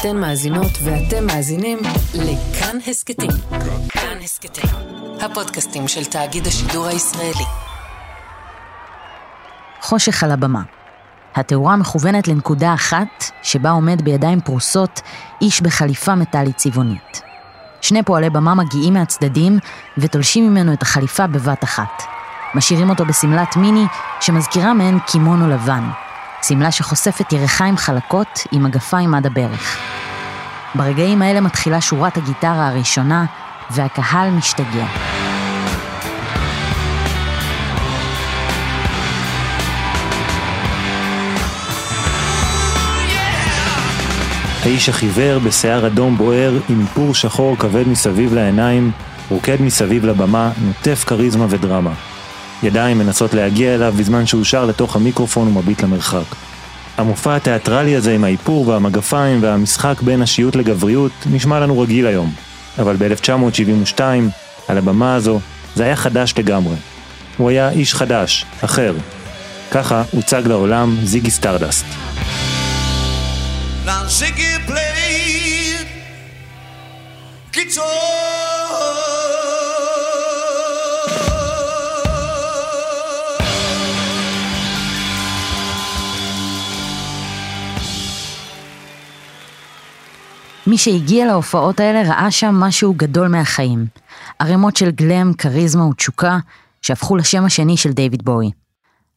אתן מאזינות ואתם מאזינים לכאן הסכתים. כאן הסכתים, הפודקאסטים של תאגיד השידור הישראלי. חושך על הבמה. התאורה מכוונת לנקודה אחת, שבה עומד בידיים פרוסות איש בחליפה מטאלית צבעונית. שני פועלי במה מגיעים מהצדדים ותולשים ממנו את החליפה בבת אחת. משאירים אותו בשמלת מיני שמזכירה מהן קימונו לבן. שמלה שחושפת ירחיים חלקות עם מגפיים עד הברך. ברגעים האלה מתחילה שורת הגיטרה הראשונה והקהל משתגע. האיש החיוור בשיער אדום בוער עם איפור שחור כבד מסביב לעיניים, רוקד מסביב לבמה, נוטף כריזמה ודרמה. ידיים מנסות להגיע אליו בזמן שהוא שר לתוך המיקרופון ומביט למרחק. המופע התיאטרלי הזה עם האיפור והמגפיים והמשחק בין הנשיות לגבריות נשמע לנו רגיל היום. אבל ב-1972, על הבמה הזו, זה היה חדש לגמרי. הוא היה איש חדש, אחר. ככה הוצג לעולם זיגי סטרדסט. Now Ziggy played guitar. מי שהגיע להופעות האלה ראה שם משהו גדול מהחיים. ערימות של glam, כריזמה ותשוקה, שהפכו לשם השני של דיוויד בואי.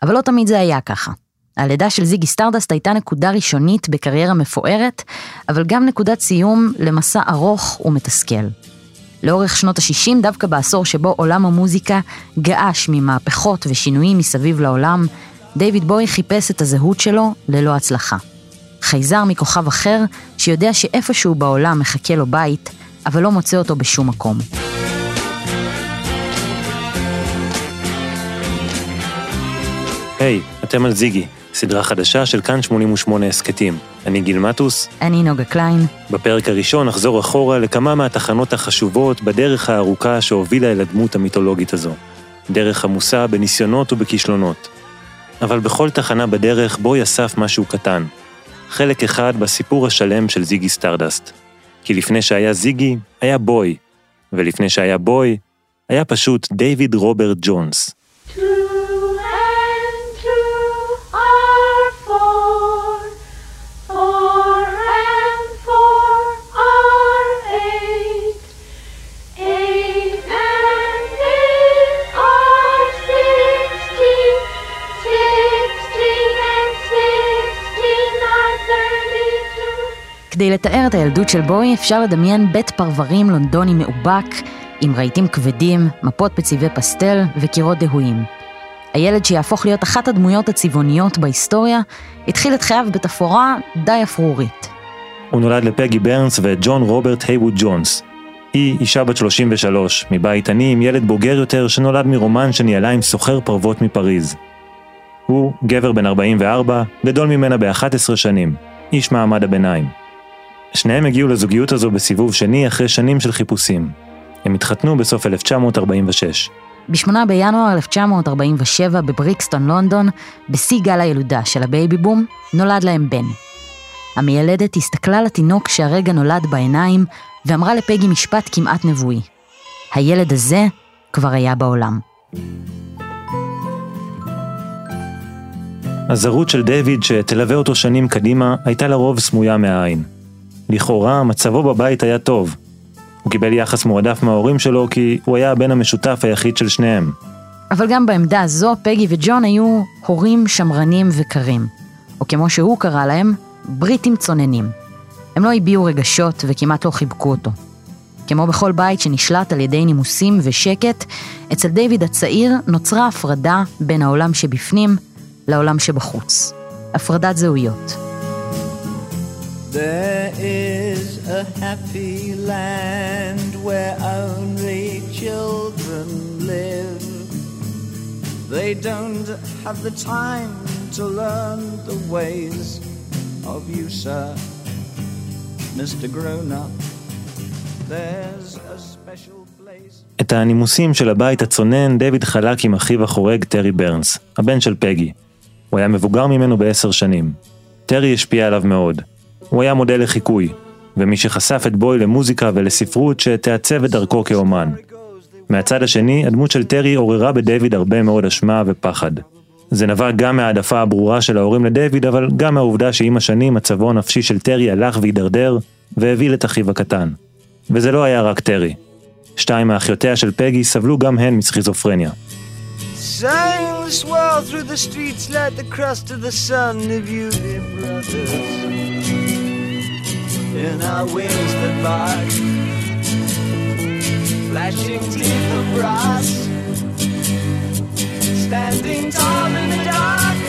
אבל לא תמיד זה היה ככה. הלידה של זיגי סטרדסט הייתה נקודה ראשונית בקריירה מפוארת, אבל גם נקודת סיום למסע ארוך ומתסכל. לאורך שנות ה-60, דווקא בעשור שבו עולם המוזיקה געש ממהפכות ושינויים מסביב לעולם, דיוויד בואי חיפש את הזהות שלו ללא הצלחה. חייזר מכוכב אחר, שיודע שאיפשהו בעולם מחכה לו בית, אבל לא מוצא אותו בשום מקום. היי, hey, אתם על זיגי, סדרה חדשה של כאן 88 הסכתים. אני גיל מטוס. אני נוגה קליין. בפרק הראשון נחזור אחורה לכמה מהתחנות החשובות בדרך הארוכה שהובילה אל הדמות המיתולוגית הזו. דרך עמוסה בניסיונות ובכישלונות. אבל בכל תחנה בדרך בואי אסף משהו קטן, חלק אחד בסיפור השלם של זיגי סטרדסט. כי לפני שהיה זיגי, היה בואי, ולפני שהיה בואי, היה פשוט דיוויד רוברט ג'ונס. כדי לתאר את הילדות של בואי אפשר לדמיין בית פרברים לונדוני מאובק, עם רהיטים כבדים, מפות בצבעי פסטל וקירות דהויים. הילד שיהפוך להיות אחת הדמויות הצבעוניות בהיסטוריה, התחיל את חייו בתפאורה די אפרורית. הוא נולד לפגי ברנס וג'ון רוברט הייווד ג'ונס. היא אישה בת 33, מבית עני עם ילד בוגר יותר שנולד מרומן שניהלה עם סוחר פרוות מפריז. הוא, גבר בן 44, גדול ממנה ב-11 שנים, איש מעמד הביניים. שניהם הגיעו לזוגיות הזו בסיבוב שני אחרי שנים של חיפושים. הם התחתנו בסוף 1946. ב-8 בינואר 1947 בבריקסטון, לונדון, בשיא גל הילודה של הבייבי בום, נולד להם בן. המיילדת הסתכלה לתינוק שהרגע נולד בעיניים, ואמרה לפגי משפט כמעט נבואי. הילד הזה כבר היה בעולם. הזרות של דיוויד שתלווה אותו שנים קדימה הייתה לרוב סמויה מהעין. לכאורה מצבו בבית היה טוב. הוא קיבל יחס מועדף מההורים שלו כי הוא היה הבן המשותף היחיד של שניהם. אבל גם בעמדה הזו פגי וג'ון היו הורים שמרנים וקרים. או כמו שהוא קרא להם, בריטים צוננים. הם לא הביעו רגשות וכמעט לא חיבקו אותו. כמו בכל בית שנשלט על ידי נימוסים ושקט, אצל דיוויד הצעיר נוצרה הפרדה בין העולם שבפנים לעולם שבחוץ. הפרדת זהויות. There is a happy land where only children live. They don't have the time to learn the ways of you, sir, Mr. Grown Up. There's a special. את הנימוסים של הבית הצונן דויד חלק עם אחיו החורג טרי ברנס, הבן של פגי. הוא היה מבוגר ממנו בעשר שנים. טרי השפיע עליו מאוד. הוא היה מודל לחיקוי, ומי שחשף את בואי למוזיקה ולספרות שתעצב את דרכו כאומן. מהצד השני, הדמות של טרי עוררה בדיוויד הרבה מאוד אשמה ופחד. זה נבע גם מהעדפה הברורה של ההורים לדיוויד, אבל גם מהעובדה שעם השנים מצבו הנפשי של טרי הלך והידרדר, והביא את אחיו הקטן. וזה לא היה רק טרי. שתיים מאחיותיה של פגי סבלו גם הן מסכיזופרניה. Flashing teeth of brass, standing tall in the dark.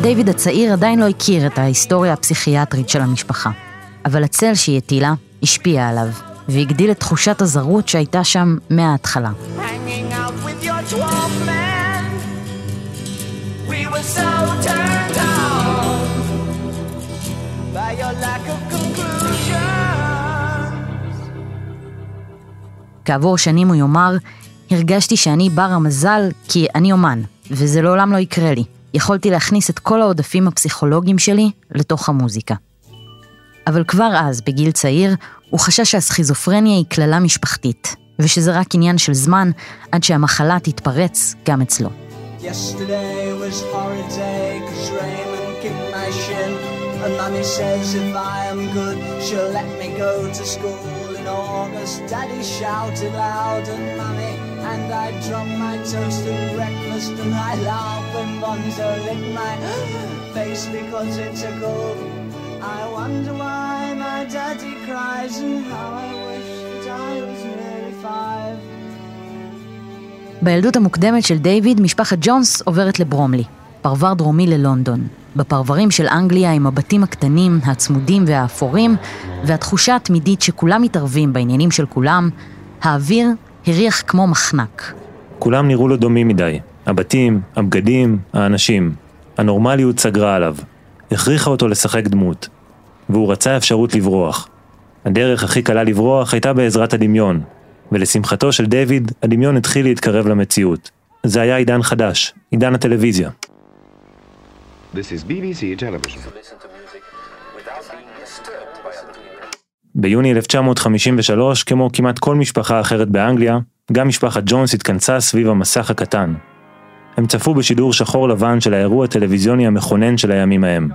דיוויד הצעיר עדיין לא הכיר את ההיסטוריה הפסיכיאטרית של המשפחה, אבל הצל שהיא הטילה השפיע עליו, והגדיל את תחושת הזרות שהייתה שם מההתחלה. כעבור שנים הוא יאמר, הרגשתי שאני בר המזל כי אני אומן, וזה לעולם לא יקרה לי. יכולתי להכניס את כל העודפים הפסיכולוגיים שלי לתוך המוזיקה. אבל כבר אז, בגיל צעיר, הוא חשש שהסכיזופרניה היא קללה משפחתית, ושזה רק עניין של זמן עד שהמחלה תתפרץ גם אצלו. Am good, go to school in August. Daddy shouted loud and mommy and I drop my toast to breakfast and I laugh when Bonzo lick my face because it's a cold. I wonder why my daddy cries and how I wish that I was nearly five. בילדות המוקדמת של דיוויד, משפחת ג'ונס עוברת לברומלי, פרבר דרומי ללונדון. בפרברים של אנגליה עם הבתים הקטנים, הצמודים והאפורים, והתחושה התמידית שכולם מתערבים בעניינים של כולם, האוויר הריח כמו מחנק. כולם נראו לו דומים מדי. הבתים, הבגדים, האנשים. הנורמליות סגרה עליו. הכריחה אותו לשחק דמות. והוא רצה אפשרות לברוח. הדרך הכי קלה לברוח הייתה בעזרת הדמיון. ולשמחתו של דיוויד, הדמיון התחיל להתקרב למציאות. זה היה עידן חדש, עידן הטלוויזיה. This is BBC television. ביוני 1953, כמו כמעט כל משפחה אחרת באנגליה, גם משפחת ג'ונס התכנסה סביב המסך הקטן. הם צפו בשידור שחור לבן של האירוע הטלוויזיוני המכונן של הימים ההם,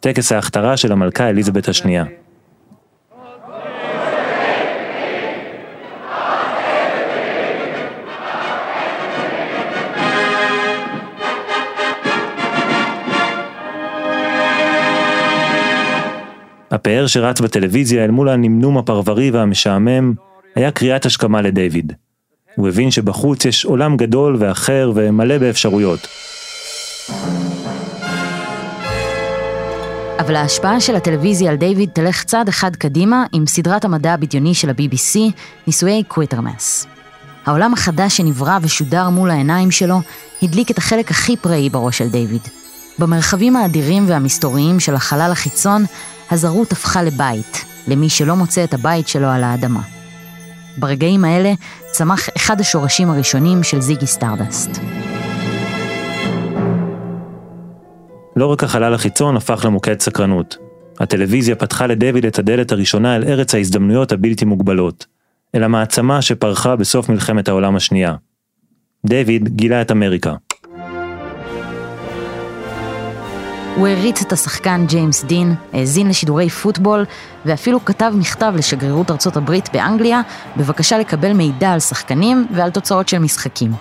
טקס ההכתרה של המלכה אליזבת השנייה. הפאר שרץ בטלוויזיה אל מול הנמנום הפרברי והמשעמם, היה קריאת השכמה לדיוויד. הוא הבין שבחוץ יש עולם גדול ואחר ומלא באפשרויות. אבל ההשפעה של הטלוויזיה על דיוויד תלך צעד אחד קדימה עם סדרת המדע הבדיוני של ה-BBC, ניסויי קווטרמאס. העולם החדש שנברא ושודר מול העיניים שלו, הדליק את החלק הכי פראי בראש של דיוויד. במרחבים האדירים והמסתוריים של החלל החיצון, הזרות הפכה לבית, למי שלא מוצא את הבית שלו על האדמה. ברגעים האלה צמח אחד השורשים הראשונים של זיגי סטרדסט. לא רק החלל החיצון הפך למוקד סקרנות. הטלוויזיה פתחה לדויד את הדלת הראשונה אל ארץ ההזדמנויות הבלתי מוגבלות, אל המעצמה שפרחה בסוף מלחמת העולם השנייה. דויד גילה את אמריקה. הוא הריץ את השחקן ג'יימס דין, האזין לשידורי פוטבול, ואפילו כתב מכתב לשגרירות ארצות הברית באנגליה, בבקשה לקבל מידע על שחקנים ועל תוצאות של משחקים.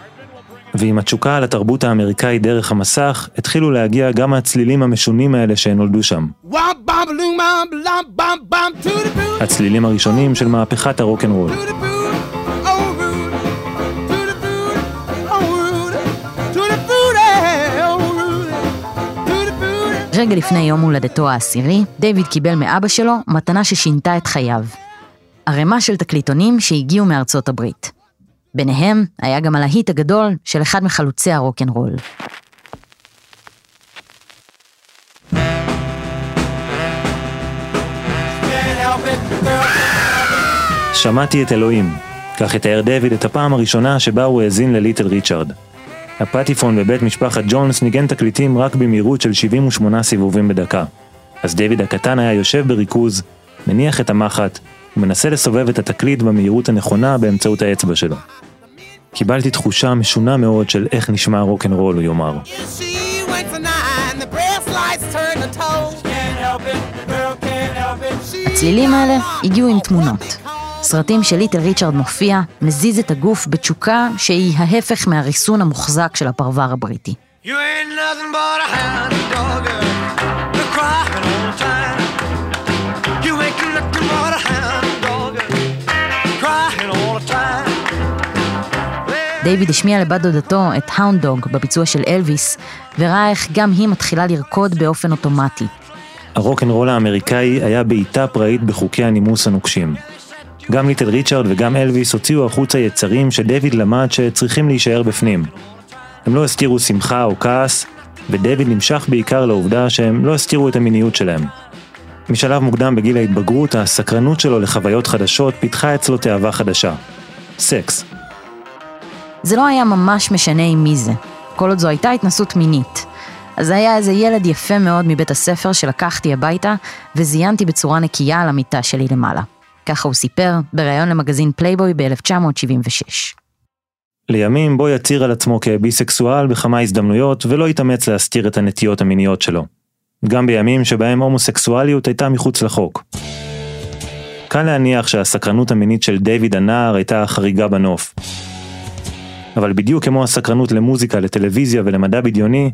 ועם התשוקה על התרבות האמריקאית דרך המסך, התחילו להגיע גם הצלילים המשונים האלה שנולדו שם. הצלילים הראשונים של מהפכת הרוקנרול. רגע לפני יום הולדתו העשירי, דיוויד קיבל מאבא שלו מתנה ששינתה את חייו. ערימה של תקליטונים שהגיעו מארצות הברית. ביניהם היה גם הלהיט הגדול של אחד מחלוצי הרוקנרול. שמעתי את אלוהים, כך יתאר דיוויד את הפעם הראשונה שבה הוא האזין לליטל ריצ'רד. הפטיפון בבית משפחת ג'ונס ניגן תקליטים רק במהירות של 78 סיבובים בדקה. אז דיוויד הקטן היה יושב בריכוז, מניח את המחט, ומנסה לסובב את התקליט במהירות הנכונה באמצעות האצבע שלו. קיבלתי תחושה משונה מאוד של איך נשמע רוקנרול, הוא יאמר. הצלילים האלה הגיעו עם תמונות. סרטים של ליטל ריצ'רד מופיע, מזיז את הגוף בתשוקה שהיא ההפך מהריסון המוחזק של הפרבר הבריטי. You ain't nothing but a hound dog, crying all the time. You ain't nothing but a hound dog, crying all the time. דיוויד השמיע לבת דודתו את Hound Dog בביצוע של אלוויס, וראה איך גם היא מתחילה לרקוד באופן אוטומטי. הרוקנרול האמריקאי היה בעיטה פראית בחוקי הנימוס הנוקשים. גם ליטל ריצ'רד וגם אלוויס הוציאו החוצה יצרים שדויד למד שצריכים להישאר בפנים. הם לא הסתירו שמחה או כעס, ודויד נמשך בעיקר לעובדה שהם לא הסתירו את המיניות שלהם. משלב מוקדם בגיל ההתבגרות, הסקרנות שלו לחוויות חדשות פיתחה אצלו תאווה חדשה. סקס. זה לא היה ממש משנה עם מי זה, כל עוד זו הייתה התנסות מינית. אז היה איזה ילד יפה מאוד מבית הספר שלקחתי הביתה וזיינתי בצורה נקייה על המיטה שלי למעלה. ככה הוא סיפר בריאיון למגזין פלייבוי ב-1976. לימים בו יצהיר על עצמו כביסקסואל בכמה הזדמנויות ולא התאמץ להסתיר את הנטיות המיניות שלו. גם בימים שבהם הומוסקסואליות הייתה מחוץ לחוק. קל להניח שהסקרנות המינית של דיוויד הנער הייתה חריגה בנוף. אבל בדיוק כמו הסקרנות למוזיקה, לטלוויזיה ולמדע בדיוני,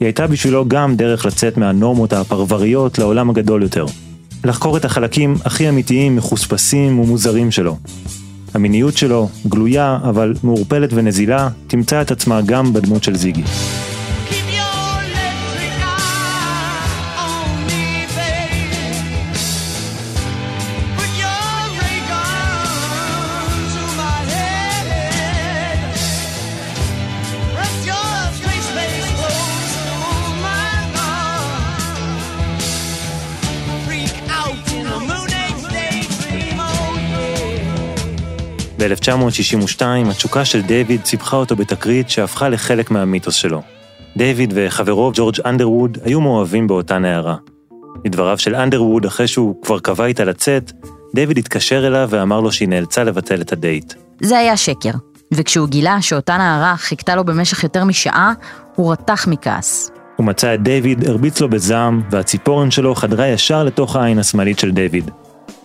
היא הייתה בשבילו גם דרך לצאת מהנורמות הפרבריות לעולם הגדול יותר. לחקור את החלקים הכי אמיתיים, מחוספסים ומוזרים שלו. המיניות שלו, גלויה אבל מעורפלת ונזילה, תמצא את עצמה גם בדמות של זיגי. ב-1962 התשוקה של דיוויד סיבכה אותו בתקרית שהפכה לחלק מהמיתוס שלו. דיוויד וחברו ג'ורג' אנדרווד היו מאוהבים באותה נערה. לדבריו של אנדרווד, אחרי שהוא כבר קבע איתה לצאת, דיוויד התקשר אליו ואמר לו שהיא נאלצה לבטל את הדייט. זה היה שקר, וכשהוא גילה שאותה נערה חיכתה לו במשך יותר משעה, הוא רתח מכעס. הוא מצא את דיוויד, הרביץ לו בזעם, והציפורן שלו חדרה ישר לתוך העין השמאלית של דיוויד.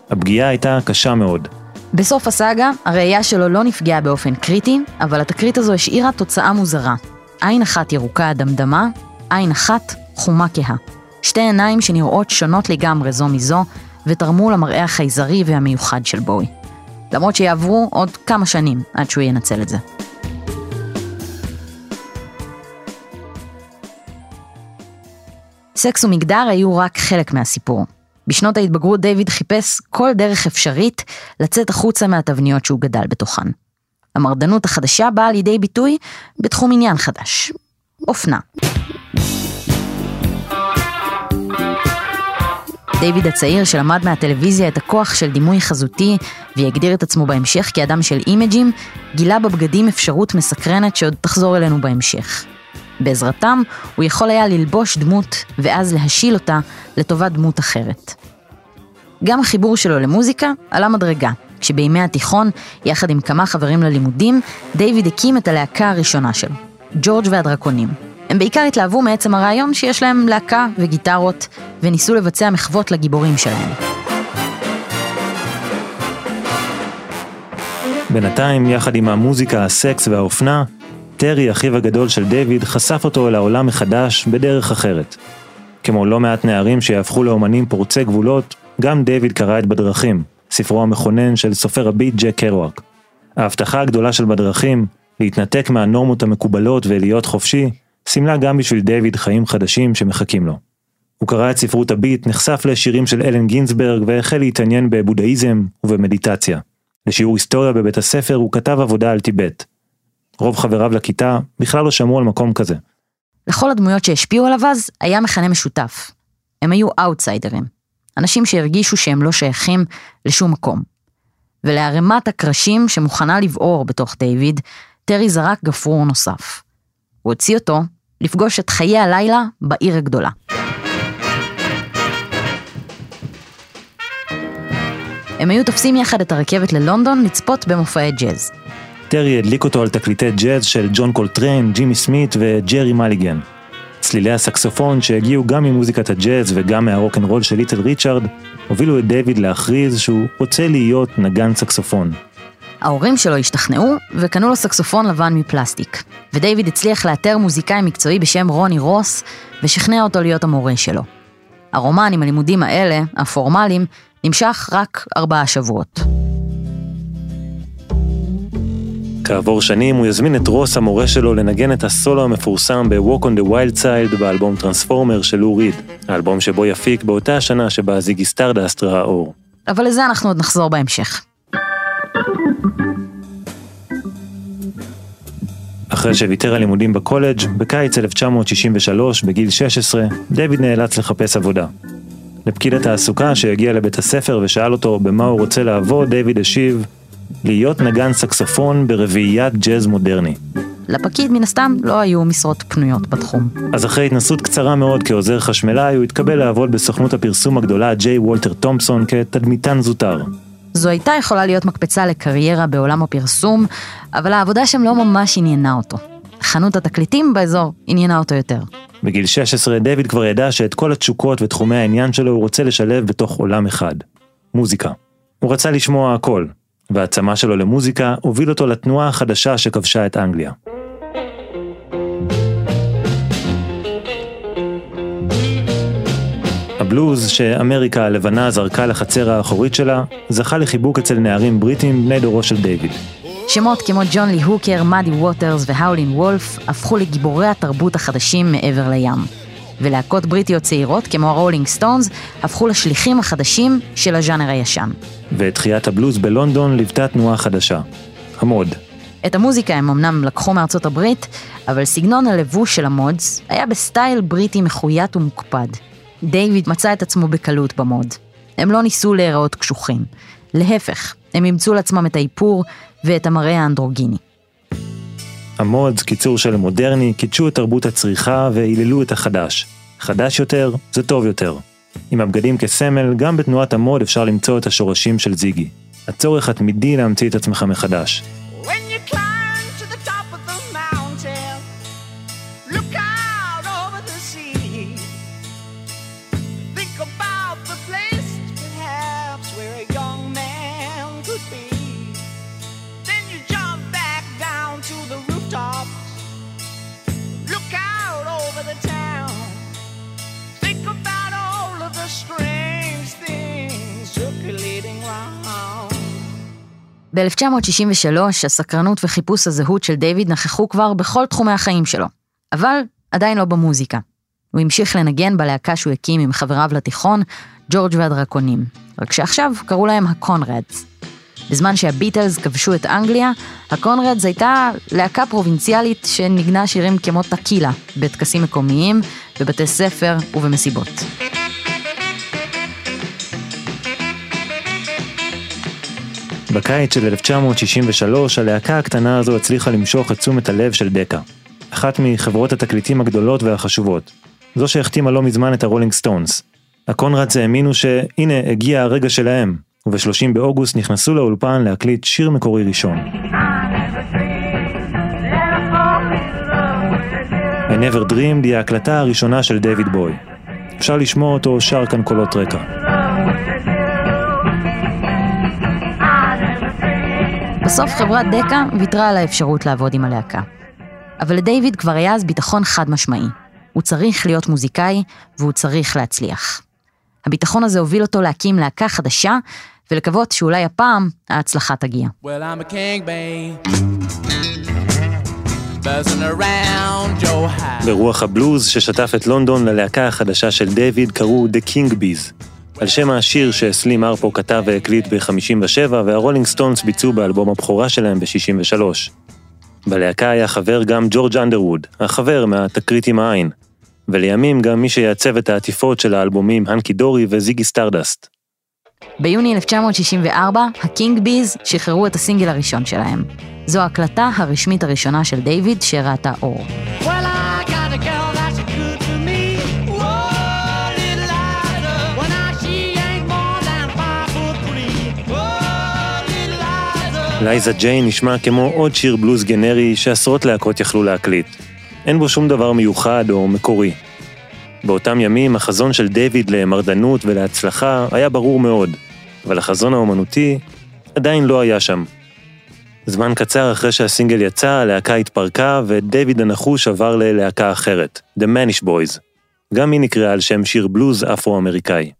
הפגיעה הייתה קשה מאוד, בסוף הסאגה, הראייה שלו לא נפגעה באופן קריטי, אבל התקרית הזו השאירה תוצאה מוזרה. עין אחת ירוקה דמדמה, עין אחת חומה כהה. שתי עיניים שנראות שונות לגמרי זו מזו, ותרמו למראה החייזרי והמיוחד של בואי. למרות שיעברו עוד כמה שנים עד שהוא ינצל את זה. סקס ומגדר היו רק חלק מהסיפור. בשנות ההתבגרות דיוויד חיפש כל דרך אפשרית לצאת החוצה מהתבניות שהוא גדל בתוכן. המרדנות החדשה באה לידי ביטוי בתחום עניין חדש, אופנה. דיוויד הצעיר שלמד מהטלוויזיה את הכוח של דימוי חזותי והגדיר את עצמו בהמשך כאדם של אימג'ים, גילה בבגדים אפשרות מסקרנת שעוד תחזור אלינו בהמשך. בעזרתם הוא יכול היה ללבוש דמות ואז להשיל אותה לטובת דמות אחרת. גם החיבור שלו למוזיקה עלה מדרגה, כשבימי התיכון, יחד עם כמה חברים ללימודים, דיוויד הקים את הלהקה הראשונה שלו, ג'ורג' והדרקונים. הם בעיקר התלהבו מעצם הרעיון שיש להם להקה וגיטרות, וניסו לבצע מחוות לגיבורים שלהם. בינתיים, יחד עם המוזיקה, הסקס והאופנה, טרי, אחיו הגדול של דיוויד, חשף אותו לעולם מחדש בדרך אחרת. כמו לא מעט נערים שיהפכו לאומנים פורצי גבולות, גם דיוויד קרא את בדרכים, ספרו המכונן של סופר הביט ג'ק קרואק. ההבטחה הגדולה של בדרכים, להתנתק מהנורמות המקובלות ולהיות חופשי, סימלה גם בשביל דיוויד חיים חדשים שמחכים לו. הוא קרא את ספרות הביט, נחשף לשירים של אלן גינסברג והחל להתעניין בבודהיזם ובמדיטציה. לשיעור היסטוריה בבית הספר הוא כתב עבודה על טיבט. רוב חבריו לכיתה בכלל לא שמעו על מקום כזה. לכל הדמויות שהשפיעו עליו אז, היה מכנה משותף. הם היו אאוטסיידרים. אנשים שהרגישו שהם לא שייכים לשום מקום. ולערימת הקרשים שמוכנה לבעור בתוך דיוויד, טרי זרק גפרור נוסף. הוא הוציא אותו לפגוש את חיי הלילה בעיר הגדולה. הם היו תופסים יחד את הרכבת ללונדון לצפות במופעי ג'אז. טרי הדליק אותו על תקליטי ג'אז של ג'ון קולטריין, ג'ימי סמית וג'רי מליגן. צלילי הסקסופון שהגיעו גם ממוזיקת הג'אז וגם מהרוקנרול של ליטל ריצ'ארד, הובילו את דיוויד להכריז שהוא רוצה להיות נגן סקסופון. ההורים שלו השתכנעו וקנו לו סקסופון לבן מפלסטיק. ודייוויד הצליח לאתר מוזיקאי מקצועי בשם רוני רוס, ושכנע אותו להיות המורה שלו. הרומן עם הלימודים האלה, הפורמליים, נמשך רק ארבעה שבועות. כעבור שנים הוא יזמין את רוס המורה שלו לנגן את הסולו המפורסם ב-Walk on the Wild Side באלבום טרנספורמר של לו ריד, האלבום שבואי יפיק באותה השנה שבה זיגי סטרדסט ראה אור. אבל לזה אנחנו עוד נחזור בהמשך. אחרי שוויתר על לימודים בקולג', בקיץ 1963, בגיל 16, דיוויד נאלץ לחפש עבודה. לפקיד התעסוקה שהגיע לבית הספר ושאל אותו במה הוא רוצה לעבוד, דיוויד השיב, להיות נגן סקסופון ברביעיית ג'אז מודרני. לפקיד מן הסתם לא היו משרות פנויות בתחום. אז אחרי התנסות קצרה מאוד כעוזר חשמלאי, הוא התקבל לעבוד בסוכנות הפרסום הגדולה ג'יי וולטר תומפסון כתדמיתן זוטר. זו הייתה יכולה להיות מקפצה לקריירה בעולם הפרסום, אבל העבודה שם לא ממש עניינה אותו. חנות התקליטים באזור עניינה אותו יותר. בגיל 16 דויד כבר ידע שאת כל התשוקות ותחומי העניין שלו הוא רוצה לשלב בתוך עולם אחד. מוזיקה. הוא רצה לשמוע הכל, והעצמה שלו למוזיקה הוביל אותו לתנועה החדשה שכבשה את אנגליה. הבלוז שאמריקה הלבנה זרקה לחצר האחורית שלה, זכה לחיבוק אצל נערים בריטים בני דורו של דיוויד. שמות כמו ג'ון לי הוקר, מאדי ווטרס והאולין וולף הפכו לגיבורי התרבות החדשים מעבר לים. ולהקות בריטיות צעירות כמו הרולינג סטונס הפכו לשליחים החדשים של הז'אנר הישן. ואת תחיית הבלוז בלונדון ליוותה תנועה חדשה, המוד. את המוזיקה הם אמנם לקחו מארצות הברית, אבל סגנון הלבוש של המודס היה בסטייל בריטי מחויט ומוקפד. דיוויד מצא את עצמו בקלות במוד. הם לא ניסו להיראות קשוחים. להפך, הם אימצו לעצמם את האיפור ואת המראה האנדרוגיני. המודס, קיצור של מודרני, קידשו את תרבות הצריכה והיללו את החדש. חדש יותר, זה טוב יותר. עם הבגדים כסמל, גם בתנועת המוד אפשר למצוא את השורשים של זיגי. הצורך התמידי להמציא את עצמך מחדש. ב-1963 הסקרנות וחיפוש הזהות של דיוויד נכחו כבר בכל תחומי החיים שלו, אבל עדיין לא במוזיקה. הוא המשיך לנגן בלהקה שהוא הקים עם חבריו לתיכון, ג'ורג' והדרקונים, רק שעכשיו קראו להם הקונרדס. בזמן שהביטלס כבשו את אנגליה, הקונרדס הייתה להקה פרובינציאלית שניגנה שירים כמו טקילה, בטקסים מקומיים, בבתי ספר ובמסיבות. בקיץ של 1963 הלהקה הקטנה הזו הצליחה למשוך את תשומת הלב של דקה, אחת מחברות התקליטים הגדולות והחשובות, זו שהחתימה לא מזמן את הרולינג סטונס. הקונרדס האמינו שהנה הגיע הרגע שלהם, וב-30 באוגוסט נכנסו לאולפן להקליט שיר מקורי ראשון. I never dreamed היא ההקלטה הראשונה של דויד בואי. אפשר לשמוע אותו שר כאן קולות רקע. בסוף חברת דקה ויתרה על האפשרות לעבוד עם הלהקה. אבל לדיוויד כבר היה אז ביטחון חד משמעי. הוא צריך להיות מוזיקאי, והוא צריך להצליח. הביטחון הזה הוביל אותו להקים להקה חדשה, ולקוות שאולי הפעם ההצלחה תגיע. Well, ברוח הבלוז ששטף את לונדון ללהקה החדשה של דיוויד קראו The King Bees. על שם השיר שסלים הארפו כתב והקליט ב-57 והרולינג סטונס ביצעו באלבום הבכורה שלהם ב-63. בלהקה היה חבר גם ג'ורג' אנדרווד, החבר מהתקרית עם העין, ולימים גם מי שיעצב את העטיפות של האלבומים הנקי דורי וזיגי סטרדסט. ביוני 1964, הקינג ביז שחררו את הסינגל הראשון שלהם. זו ההקלטה הרשמית הראשונה של דיוויד שראתה אור. Well, לייזה ג'יין נשמע כמו עוד שיר בלוז גנרי שעשרות להקות יכלו להקליט. אין בו שום דבר מיוחד או מקורי. באותם ימים החזון של דיוויד למרדנות ולהצלחה היה ברור מאוד, אבל החזון האומנותי עדיין לא היה שם. זמן קצר אחרי שהסינגל יצא, הלהקה התפרקה ודייוויד הנחוש עבר ללהקה אחרת, The Manish Boys. גם היא נקראה על שם שיר בלוז אפרו-אמריקאי.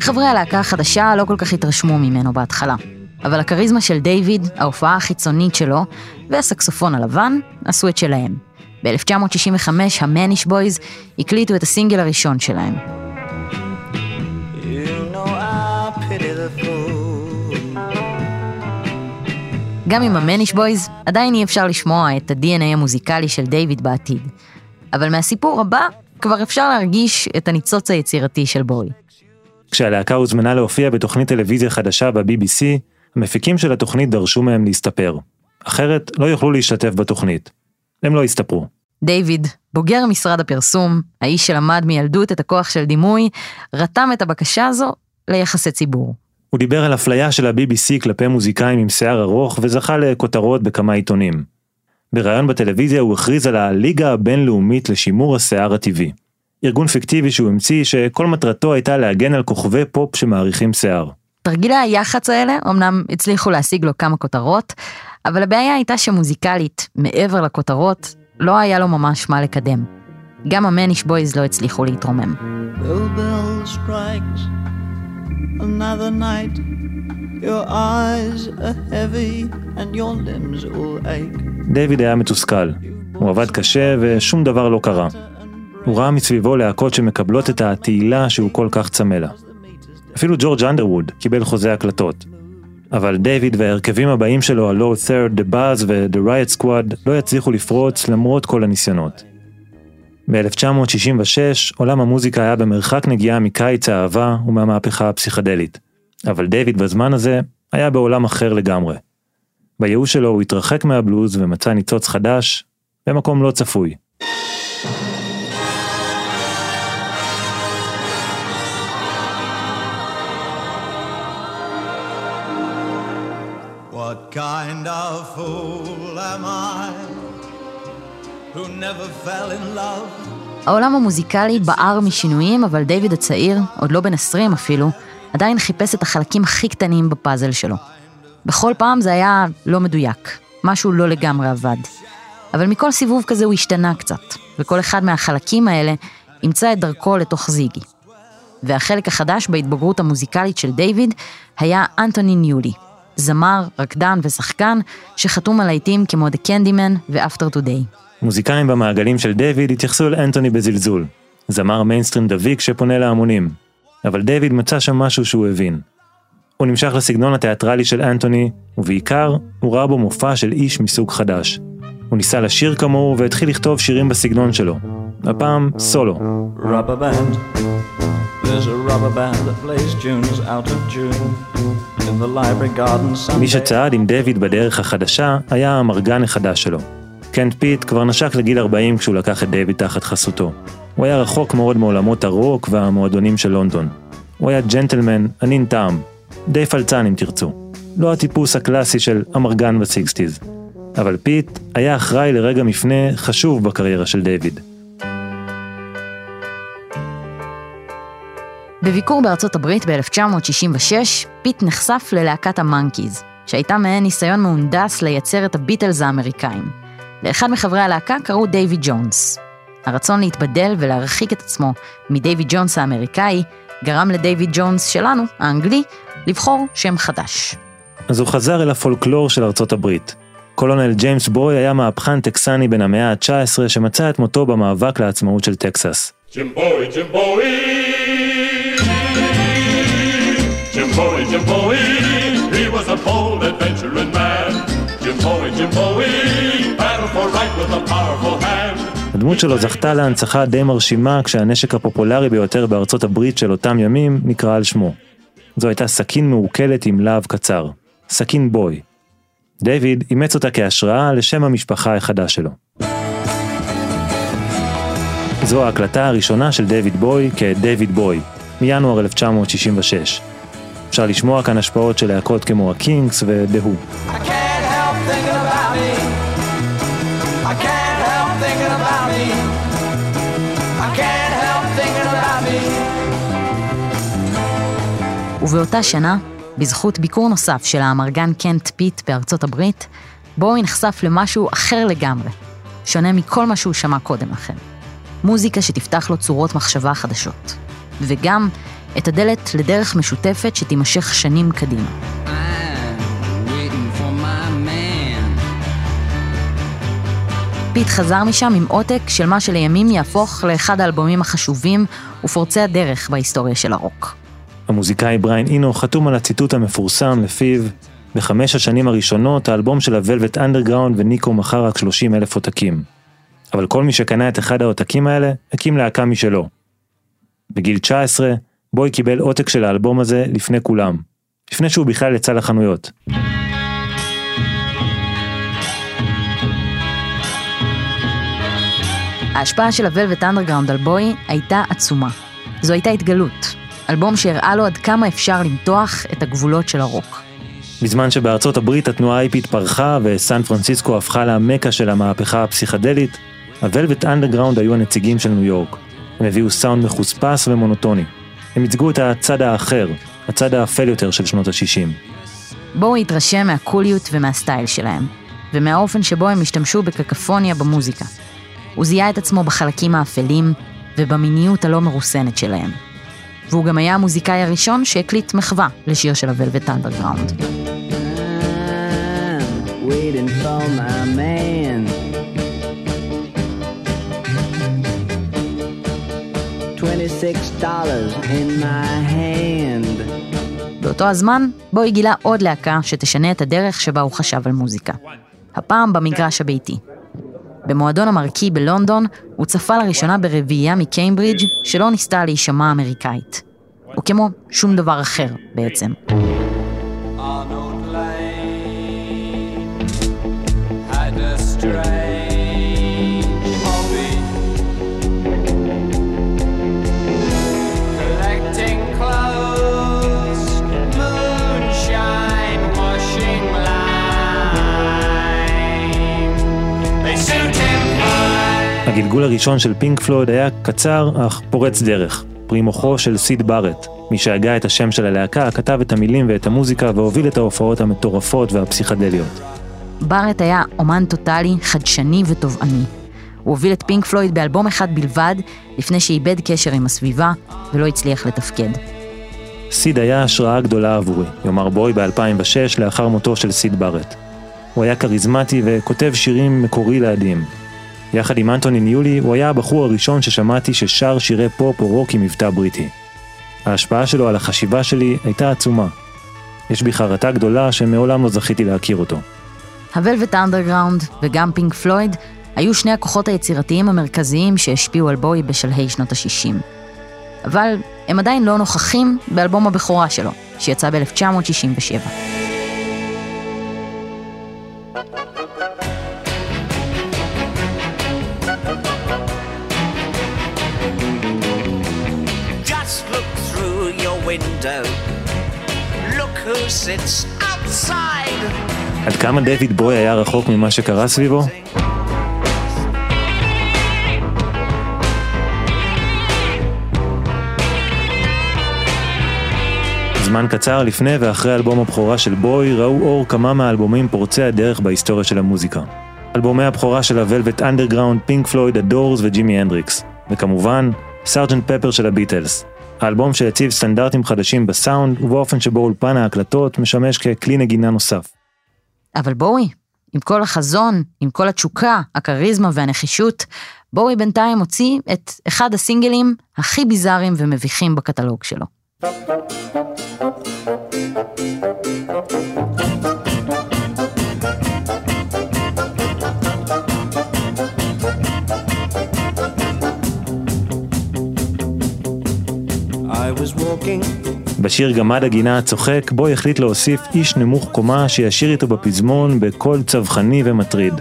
חברי הלהקה החדשה לא כל כך התרשמו ממנו בהתחלה, אבל הכריזמה של דיוויד, ההופעה החיצונית שלו והסקסופון הלבן עשו את שלהם. ב-1965 המניש בויז הקליטו את הסינגל הראשון שלהם. גם עם המניש בויז עדיין אי אפשר לשמוע את ה-DNA המוזיקלי של דיוויד בעתיד. אבל מהסיפור הבא כבר אפשר להרגיש את הניצוץ היצירתי של בוי. כשהלהקה הוזמנה להופיע בתוכנית טלוויזיה חדשה ב-BBC, המפיקים של התוכנית דרשו מהם להסתפר. אחרת לא יוכלו להשתתף בתוכנית. הם לא הסתפרו. דיוויד, בוגר משרד הפרסום, האיש שלמד מילדות את הכוח של דימוי, רתם את הבקשה הזו ליחסי ציבור. הוא דיבר על אפליה של ה-BBC כלפי מוזיקאים עם שיער ארוך וזכה לכותרות בכמה עיתונים. בריאיון בטלוויזיה הוא הכריז על הליגה הבינלאומית לשימור השיער הטבעי. ארגון פיקטיבי שהוא המציא שכל מטרתו הייתה להגן על כוכבי פופ שמעריכים שיער. תרגילי היח"צ האלה אמנם הצליחו להשיג לו כמה כותרות, אבל הבעיה הייתה שמוזיקלית, מעבר לכותרות, לא היה לו ממש מה לקדם. גם המניש בויז לא הצליחו להתרומם. another night Your eyes are heavy and your limbs all ache. דיוויד היה מתוסכל. הוא עבד קשה ושום דבר לא קרה. הוא ראה מסביבו להקות שמקבלות את התהילה שהוא כל כך צמא לה. אפילו ג'ורג' אנדרווד קיבל חוזה הקלטות. אבל דיוויד וההרכבים הבאים שלו, ה-Low Third, The Buzz ו-The Riot Squad, לא יצליחו לפרוץ למרות כל הניסיונות. ב-1966 עולם המוזיקה היה במרחק נגיעה מקיץ האהבה ומהמהפכה הפסיכדלית. אבל דיוויד בזמן הזה היה בעולם אחר לגמרי. בייאוש שלו הוא התרחק מהבלוז ומצא ניצוץ חדש במקום לא צפוי. What kind of fool am I who never fell in love? העולם המוזיקלי בער משינויים, אבל דיוויד הצעיר, עוד לא בן 20 אפילו, עדיין חיפש את החלקים הכי קטנים בפאזל שלו. בכל פעם זה היה לא מדויק, משהו לא לגמרי עבד. אבל מכל סיבוב כזה הוא השתנה קצת, וכל אחד מהחלקים האלה ימצא את דרכו לתוך זיגי. והחלק החדש בהתבגרות המוזיקלית של דיוויד היה אנטוני ניולי, זמר, רקדן ושחקן שחתום על להיטים כמו The Candyman ו-After Today. מוזיקאים במעגלים של דיוויד התייחסו לאנטוני בזלזול, זמר מיינסטרים דביק שפונה להמונים, אבל דיוויד מצא שם משהו שהוא הבין. הוא נמשך לסגנון התיאטרלי של אנטוני, ובעיקר, הוא ראה בו מופע של איש מסוג חדש. הוא ניסה לשיר כמוהו והתחיל לכתוב שירים בסגנון שלו. הפעם סולו. מי שצעד עם דויד בדרך החדשה היה האמרגן החדש שלו. קנט פיט כבר נשק לגיל 40 כשהוא לקח את דייוויד תחת חסותו. הוא היה רחוק מאוד מעולמות הרוק והמועדונים של לונדון. הוא היה ג'נטלמן, אנין טעם, די פלצן אם תרצו. לא הטיפוס הקלאסי של אמרגן ב sixties. אבל פיט היה אחראי לרגע מפנה חשוב בקריירה של דיוויד. בביקור בארצות הברית ב-1966, פיט נחשף ללהקת המאנקיז, שהייתה מעין ניסיון מהונדס לייצר את הביטלס האמריקאים. לאחד מחברי הלהקה קראו דייוויד ג'ונס. הרצון להתבדל ולהרחיק את עצמו מדייוויד ג'ונס האמריקאי, גרם לדייוויד ג'ונס שלנו, האנגלי, לבחור שם חדש. אז הוא חזר אל הפולקלור של ארצות הברית. קולונל ג'יימס בואי היה מהפכן טקסני בן המאה ה-19 שמצא את מותו במאבק לעצמאות של טקסס. ג'ים בואי, ג'ים בואי, ג'ים בואי, he was a bold adventuring man. ג'ים בוי, ג'ים בוי, הדמות שלו זכתה להנצחה די מרשימה כשהנשק הפופולרי ביותר בארצות הברית של אותם ימים נקרא על שמו. זו הייתה סכין מעוקלת עם להב קצר, סכין בוי. דיוויד אימץ אותה כהשראה לשם המשפחה החדש שלו. זו ההקלטה הראשונה של דיוויד בוי כדיוויד בוי, מינואר 1966. אפשר לשמוע כאן השפעות של להקות כמו הקינקס ודה-הו. ובאותה שנה, בזכות ביקור נוסף של האמרגן קנט פיט בארצות הברית, בואי נחשף למשהו אחר לגמרי, שונה מכל מה שהוא שמע קודם לכן. מוזיקה שתפתח לו צורות מחשבה חדשות. וגם את הדלת לדרך משותפת שתימשך שנים קדימה. פיט חזר משם עם עותק של מה שלימים יהפוך לאחד האלבומים החשובים ופורצי הדרך בהיסטוריה של הרוק. המוזיקאי בריאן אינו חתום על הציטוט המפורסם לפיו בחמש השנים הראשונות האלבום של הוולווט אנדרגראונד וניקו מכר רק 30 אלף עותקים. אבל כל מי שקנה את אחד העותקים האלה, הקים להקה משלו. בגיל 19, בוי קיבל עותק של האלבום הזה לפני כולם, לפני שהוא בכלל יצא לחנויות. ההשפעה של הוולווט אנדרגראונד על בוי הייתה עצומה. זו הייתה התגלות, אלבום שהראה לו עד כמה אפשר למתוח את הגבולות של הרוק. בזמן שבארצות הברית התנועה האיפית פרחה וסן פרנסיסקו הפכה למכה של המהפכה הפסיכדלית, הוולווט אנדרגראונד היו הנציגים של ניו יורק. הם הביאו סאונד מחוספס ומונוטוני. הם ייצגו את הצד האחר, הצד האפל יותר של שנות ה-60. בואי התרשם מהקוליות ומהסטייל שלהם, ומהאופן שבו הם השתמשו בקקפוניה במוזיקה. הוא זיהה את עצמו בחלקים האפלים ובמיניות הלא מרוסנת שלהם. והוא גם היה המוזיקאי הראשון שהקליט מחווה לשיר של הוולווט אנדרגראונד. באותו הזמן, בואי גילה עוד להקה שתשנה את הדרך שבה הוא חשב על מוזיקה. הפעם במגרש הביתי. במועדון המרקי בלונדון, הוא צפה לראשונה ברביעייה מקיימברידג' שלא ניסתה להישמע אמריקאית. וכמו שום דבר אחר, בעצם. הגלגול הראשון של פינק פלויד היה קצר אך פורץ דרך, פרי מוחו של סיד בארט. מי שהגה את השם של הלהקה, כתב את המילים ואת המוזיקה והוביל את ההופעות המטורפות והפסיכדליות. בארט היה אומן טוטאלי, חדשני ותובעני. הוא הוביל את פינק פלויד באלבום אחד בלבד, לפני שאיבד קשר עם הסביבה ולא הצליח לתפקד. סיד היה השראה גדולה עבורי, יאמר בוי ב-2006 לאחר מותו של סיד בארט. הוא היה כריזמטי וכותב שירים מקורי להדהים, יחד עם אנטוני ניולי, הוא היה הבחור הראשון ששמעתי ששר שירי פופ או רוק עם מבטא בריטי. ההשפעה שלו על החשיבה שלי הייתה עצומה. יש בי חרטה גדולה שמעולם לא זכיתי להכיר אותו. הוולווט אנדרגראונד וגם פינק פלויד היו שני הכוחות היצירתיים המרכזיים שהשפיעו על בואי בשלהי שנות ה-60. אבל הם עדיין לא נוכחים באלבום הבכורה שלו, שיצא ב-1967. עד כמה דויד בוי היה רחוק ממה שקרה סביבו? זמן קצר לפני ואחרי אלבום הבכורה של בואי ראו אור כמה מהאלבומים פורצי הדרך בהיסטוריה של המוזיקה. אלבומי הבכורה של הוולווט אנדרגראונד, פינק פלויד, הדורס וג'ימי הנדריקס. וכמובן, סארג'נט פפר של הביטלס. האלבום שהציב סטנדרטים חדשים בסאונד ובאופן שבו אולפן ההקלטות משמש ככלי נגינה נוסף. אבל בואי, עם כל החזון, עם כל התשוקה, הכריזמה והנחישות, בואי בינתיים הוציא את אחד הסינגלים הכי ביזאריים ומביכים בקטלוג שלו. בשיר גמד הגינה הצוחק, בו החליט להוסיף איש נמוך קומה שישיר איתו בפזמון בקול צווחני ומטריד.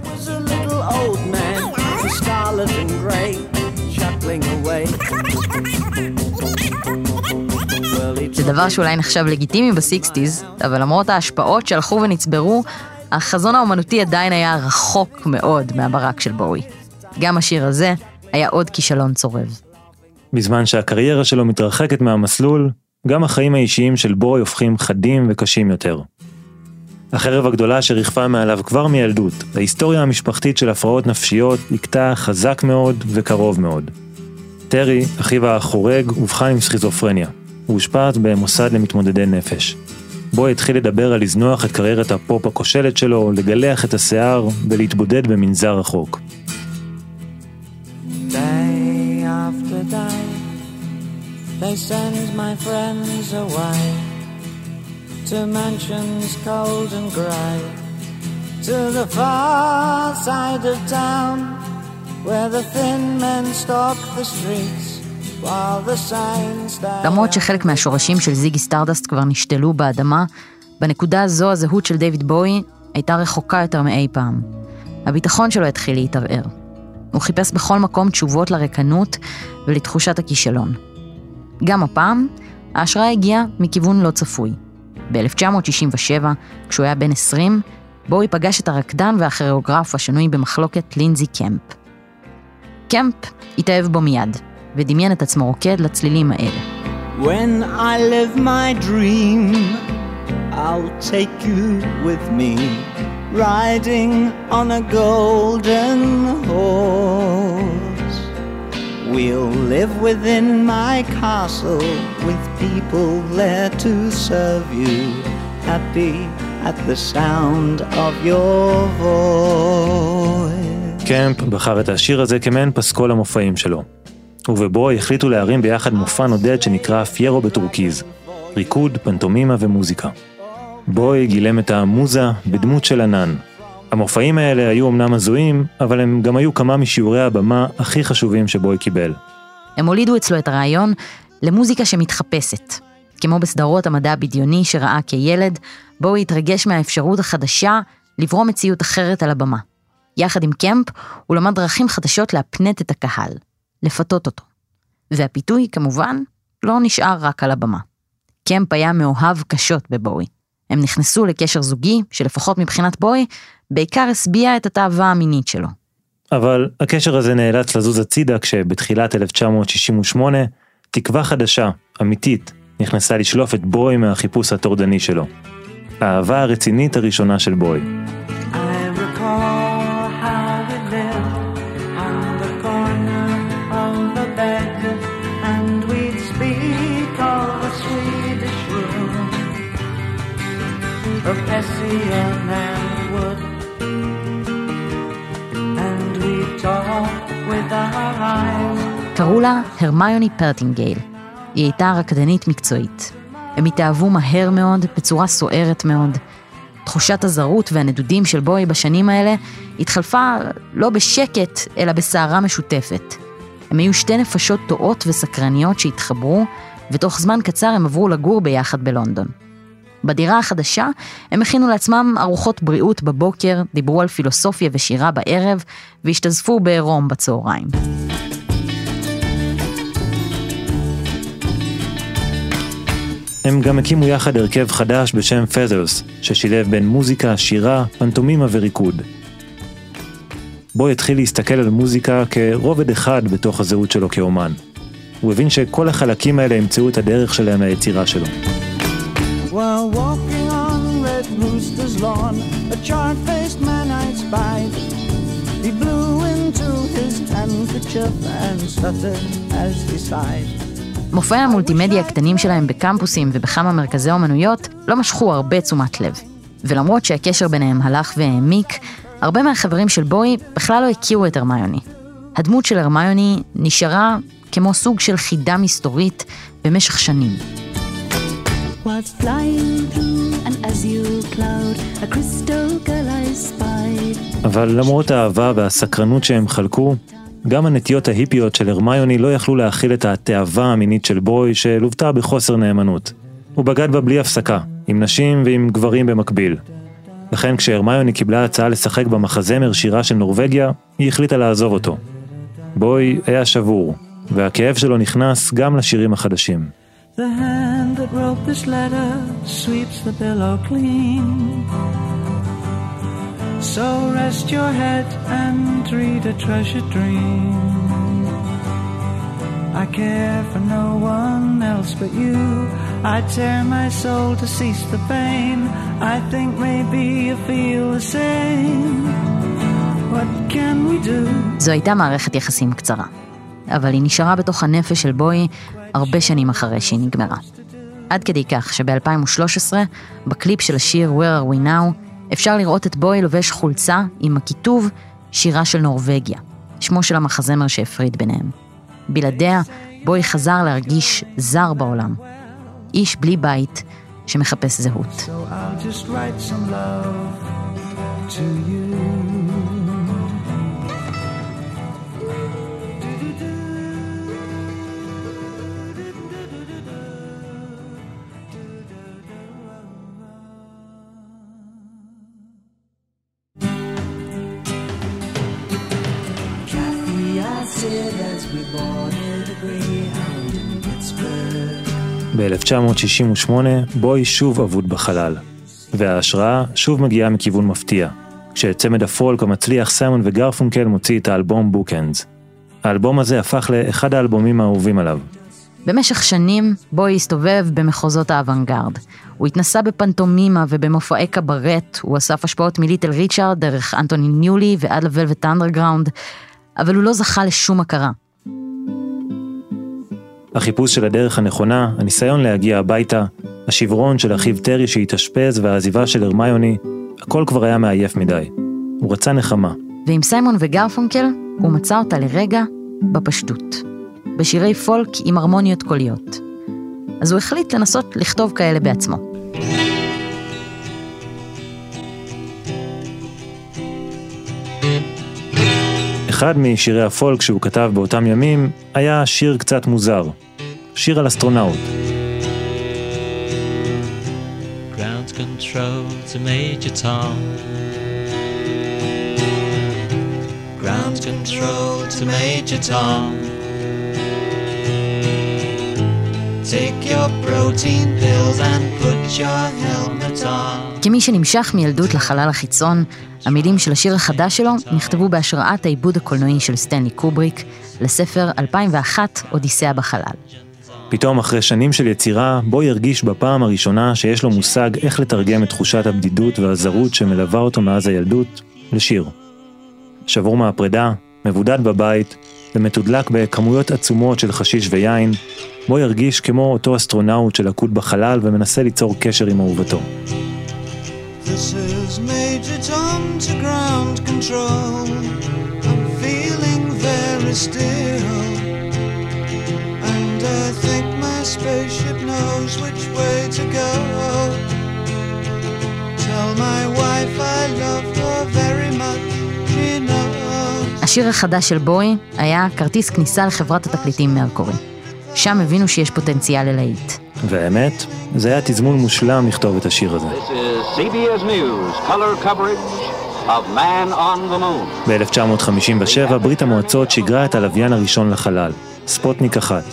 דבר שאולי נחשב לגיטימי בסיקסטיז, אבל למרות ההשפעות שהלכו ונצברו, החזון האומנותי עדיין היה רחוק מאוד מהברק של בואי. גם השיר הזה היה עוד כישלון צורב. בזמן שהקריירה שלו מתרחקת מהמסלול, גם החיים האישיים של בוי הופכים חדים וקשים יותר. החרב הגדולה שריחפה מעליו כבר מילדות, ההיסטוריה המשפחתית של הפרעות נפשיות הכתה חזק מאוד וקרוב מאוד. טרי, אחיו החורג, אובחן עם סכיזופרניה. הוא אושפז במוסד למתמודדי נפש. בו התחיל לדבר על לזנוח את קריירת הפופ הכושלת שלו, לגלח את השיער ולהתבודד במנזר רחוק. They send my friends away to mansions cold and grey, to the far side of town where the thin men stalk the streets. למרות שחלק מהשורשים של זיגי סטארדסט כבר נשתלו באדמה, בנקודה הזו הזהות של דיוויד בואי הייתה רחוקה יותר מאי פעם. הביטחון שלו התחיל להתערער. הוא חיפש בכל מקום תשובות לרקנות ולתחושת הכישלון. גם הפעם, ההשראה הגיעה מכיוון לא צפוי. ב-1967, כשהוא היה בן 20, בואי פגש את הרקדן והכריאוגרף השנוי במחלוקת לינזי קמפ. קמפ התאהב בו מיד, ודמיין את עצמו רוקד לצלילים האלה. When I live my dream, I'll take you with me, riding on a golden horse. We'll live within my castle with people there to serve you, happy at the sound of your voice. קמפ בחר את השיר הזה כמעין פסקול המופעים שלו. ובבו החליטו להרים ביחד מופע נודד שנקרא פיירו בטורקיז, ריקוד, פנטומימה ומוזיקה. בוי גילם את המוזה בדמות של ענן. המופעים האלה היו אמנם הזויים, אבל הם גם היו כמה משיעורי הבמה הכי חשובים שבוי קיבל. הם הולידו אצלו את הרעיון למוזיקה שמתחפשת. כמו בסדרות המדע הבדיוני שראה כילד, בואי התרגש מהאפשרות החדשה לברוא מציאות אחרת על הבמה. יחד עם קמפ, הוא למד דרכים חדשות להפנט את הקהל. לפתות אותו. והפיתוי, כמובן, לא נשאר רק על הבמה. קמפ היה מאוהב קשות בבואי. הם נכנסו לקשר זוגי, שלפחות מבחינת בואי, בעיקר השביע את התאווה המינית שלו. אבל הקשר הזה נאלץ לזוז הצידה כשבתחילת 1968, תקווה חדשה, אמיתית, נכנסה לשלוף את בוי מהחיפוש הטורדני שלו. האהבה הרצינית הראשונה של בוי. קראו לה הרמיוני פרטינגייל. היא הייתה רקדנית מקצועית. הם התאהבו מהר מאוד, בצורה סוערת מאוד. תחושת הזרות והנדודים של בואי בשנים האלה התחלפה לא בשקט, אלא בסערה משותפת. הם היו שתי נפשות טועות וסקרניות שהתחברו, ותוך זמן קצר הם עברו לגור ביחד בלונדון. בדירה החדשה הם הכינו לעצמם ארוחות בריאות בבוקר, דיברו על פילוסופיה ושירה בערב, והשתזפו בעירום בצהריים. הם גם הקימו יחד הרכב חדש בשם פזרס, ששילב בין מוזיקה, שירה, פנטומימה וריקוד. בו התחיל להסתכל על מוזיקה כרובד אחד בתוך הזהות שלו כאומן. הוא הבין שכל החלקים האלה ימצאו את הדרך שלהם ליצירה שלו. While walking on Red Rooster's lawn, a charred-faced man I spied. He blew into his handkerchief and stuttered as he sighed. מופעי המולטימדיה הקטנים שלהם בקמפוסים ובכמה מרכזי אומנויות לא משכו הרבה תשומת לב. ולמרות שהקשר ביניהם הלך והעמיק, הרבה מהחברים של בוי בכלל לא הכירו את הרמיוני. הדמות של הרמיוני נשארה כמו סוג של חידה מסתורית במשך שנים. Was flying through an azure cloud, a crystal girl I spied. אבל למרות האהבה והסקרנות שהם חלקו, גם הנטיות ההיפיות של הרמיוני לא יכלו להכיל את התאווה המינית של בוי שלוותה בחוסר נאמנות. הוא בגד בה בלי הפסקה, עם נשים ועם גברים במקביל. לכן כשהרמיוני קיבלה הצעה לשחק במחזמר שירה של נורבגיה, היא החליטה לעזוב אותו. בוי היה שבור, והכאב שלו נכנס גם לשירים החדשים. The hand that wrote this letter sweeps the pillow clean. So rest your head and read a treasured dream. I care for no one else but you. I tear my soul to cease the pain. I think maybe you feel the same. What can we do? זו הייתה מערכת יחסים קצרה, אבל היא נשארה בתוך הנפש של בוי הרבה שנים אחרי שהיא נגמרה. עד כדי כך שב-2013, בקליפ של השיר Where are we now, אפשר לראות את בוי לובש חולצה עם הכיתוב שירה של נורבגיה, שמו של המחזמר שהפריד ביניהם. בלעדיה, בוי חזר להרגיש זר בעולם. איש בלי בית שמחפש זהות. So ב-1968 בואי שוב אבוד בחלל, וההשראה שוב מגיעה מכיוון מפתיע, כשצמד הפולק המצליח סיימון וגרפונקל מוציא את האלבום בוקאנדס. האלבום הזה הפך לאחד האלבומים האהובים עליו. במשך שנים בואי הסתובב במחוזות האוונגרד. הוא התנסה בפנטומימה ובמופעי קברט, הוא אסף השפעות מליטל ריצ'ארד דרך אנטוני ניולי ועד לוולבט אנדרגראונד, אבל הוא לא זכה לשום הכרה. החיפוש של הדרך הנכונה, הניסיון להגיע הביתה, השברון של אחיו טרי שהתאשפז והעזיבה של הרמיוני, הכל כבר היה מעייף מדי. הוא רצה נחמה. ועם סיימון וגרפונקל, הוא מצא אותה לרגע בפשטות. בשירי פולק עם הרמוניות קוליות. אז הוא החליט לנסות לכתוב כאלה בעצמו. אחד משירי הפולק שהוא כתב באותם ימים היה שיר קצת מוזר. שיר על אסטרונאוט. Take your protein pills and put your on. כמי שנמשך מילדות לחלל החיצון, המילים של השיר החדש שלו נכתבו בהשראת העיבוד הקולנועי של סטנלי קובריק לספר 2001 אודיסאה בחלל. פתאום אחרי שנים של יצירה, בואי הרגיש בפעם הראשונה שיש לו מושג איך לתרגם את תחושת הבדידות והזרות שמלווה אותו מאז הילדות, לשיר. שבור מהפרידה, מבודד בבית, ומתודלק בכמויות עצומות של חשיש ויין, בואי הרגיש כמו אותו אסטרונאוט שלכוד בחלל ומנסה ליצור קשר עם אהובתו. Tell my wife I love her very much. השיר החדש של בוי היה כרטיס כניסה לחברת התקליטים מרקורי. שם הבינו שיש פוטנציאל ללהיט. והאמת, זה היה תזמון מושלם לכתוב את השיר הזה. This is CBS News color coverage of Man on the Moon. ב-1957 ברית המועצות שיגרה את הלוויין הראשון לחלל, ספוטניק אחת.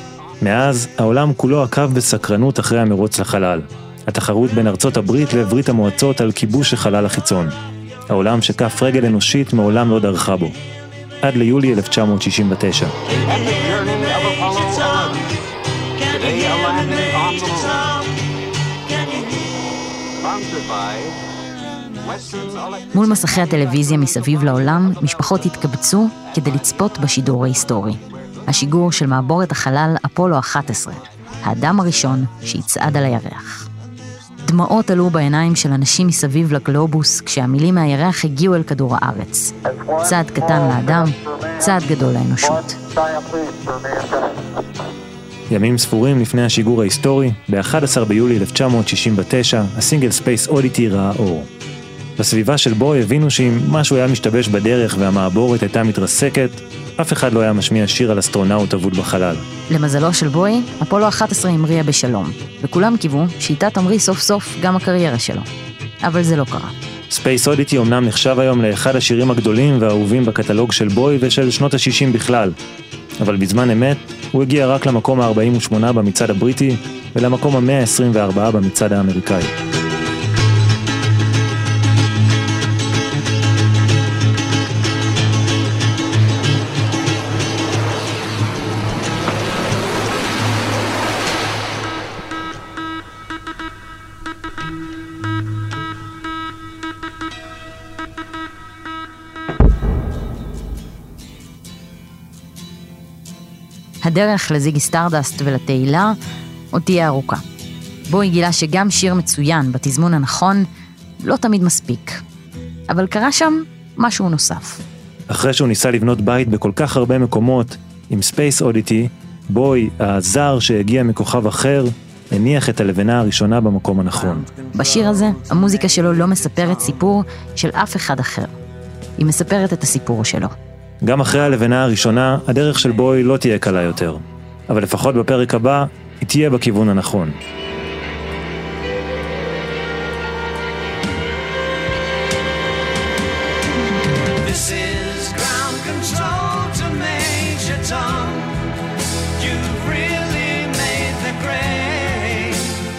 מאז, העולם כולו עקב בסקרנות אחרי המרוץ לחלל. התחרות בין ארצות הברית לברית המועצות על כיבוש החלל החיצון. העולם שכף רגל אנושית מעולם לא דרכה בו. עד ליולי 1969. And the journey of Apollo 11. Today a landing on the moon. Sponsored by Western Electric. מול מסכי הטלוויזיה מסביב לעולם, משפחות התקבצו כדי לצפות בשידור ההיסטורי. השיגור של מעבורת החלל אפולו 11, האדם הראשון שיצעד על הירח. דמעות עלו בעיניים של אנשים מסביב לגלובוס כשהמילים מהירח הגיעו אל כדור הארץ. צעד קטן לאדם, צעד גדול לאנושות. ימים ספורים לפני השיגור ההיסטורי, ב-11 ביולי 1969, הסינגל ספייס אודיטי ראה אור. בסביבה של בואי הבינו שאם משהו היה משתבש בדרך והמעבורת הייתה מתרסקת, אף אחד לא היה משמיע שיר על אסטרונאוט אבוד בחלל. למזלו של בואי, אפולו 11 המריאה בשלום, וכולם קיוו שאיתה תמריא סוף סוף גם הקריירה שלו. אבל זה לא קרה. ספייס אודיטי אמנם נחשב היום לאחד השירים הגדולים והאהובים בקטלוג של בואי ושל שנות ה-60 בכלל, אבל בזמן אמת, הוא הגיע רק למקום ה-48 במצעד הבריטי ולמקום ה-124 במצעד האמריקאי. הדרך לזיגי סטרדסט ולתהילה עוד תהיה ארוכה. בואי גילה שגם שיר מצוין בתזמון הנכון לא תמיד מספיק. אבל קרה שם משהו נוסף. אחרי שהוא ניסה לבנות בית בכל כך הרבה מקומות, עם Space Oddity, בואי, הזר שהגיע מכוכב אחר, הניח את הלבנה הראשונה במקום הנכון. בשיר הזה, המוזיקה שלו לא מספרת סיפור של אף אחד אחר. היא מספרת את הסיפור שלו. גם אחרי הלבנה הראשונה, הדרך של בוי לא תהיה קלה יותר. אבל לפחות בפרק הבא, היא תהיה בכיוון הנכון.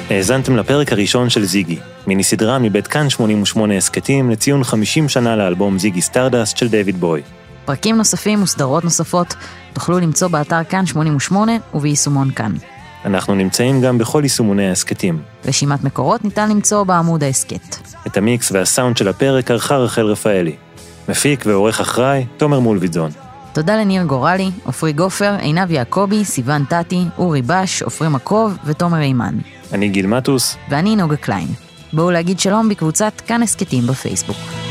האזנתם לפרק הראשון של זיגי, מיני סדרה מבית כאן 88 הסכתים לציון 50 שנה לאלבום זיגי סטרדסט של דיוויד בואי. פרקים נוספים וסדרות נוספות תוכלו למצוא באתר כאן 88 וביישומון כאן. אנחנו נמצאים גם בכל יישומוני ההסכתים. רשימת מקורות ניתן למצוא בעמוד ההסכת. את המיקס והסאונד של הפרק ערכה רחל רפאלי. מפיק ועורך אחראי, תומר מולביטזון. תודה לניר גורלי, עופרי גופר, עינב יעקבי, סיון טטי, אורי בש, עופרי מקוב ותומר אימן. אני גיל מטוס, ואני נוגה קליין. בואו להגיד שלום בקבוצת כאן הסכתים בפייסבוק.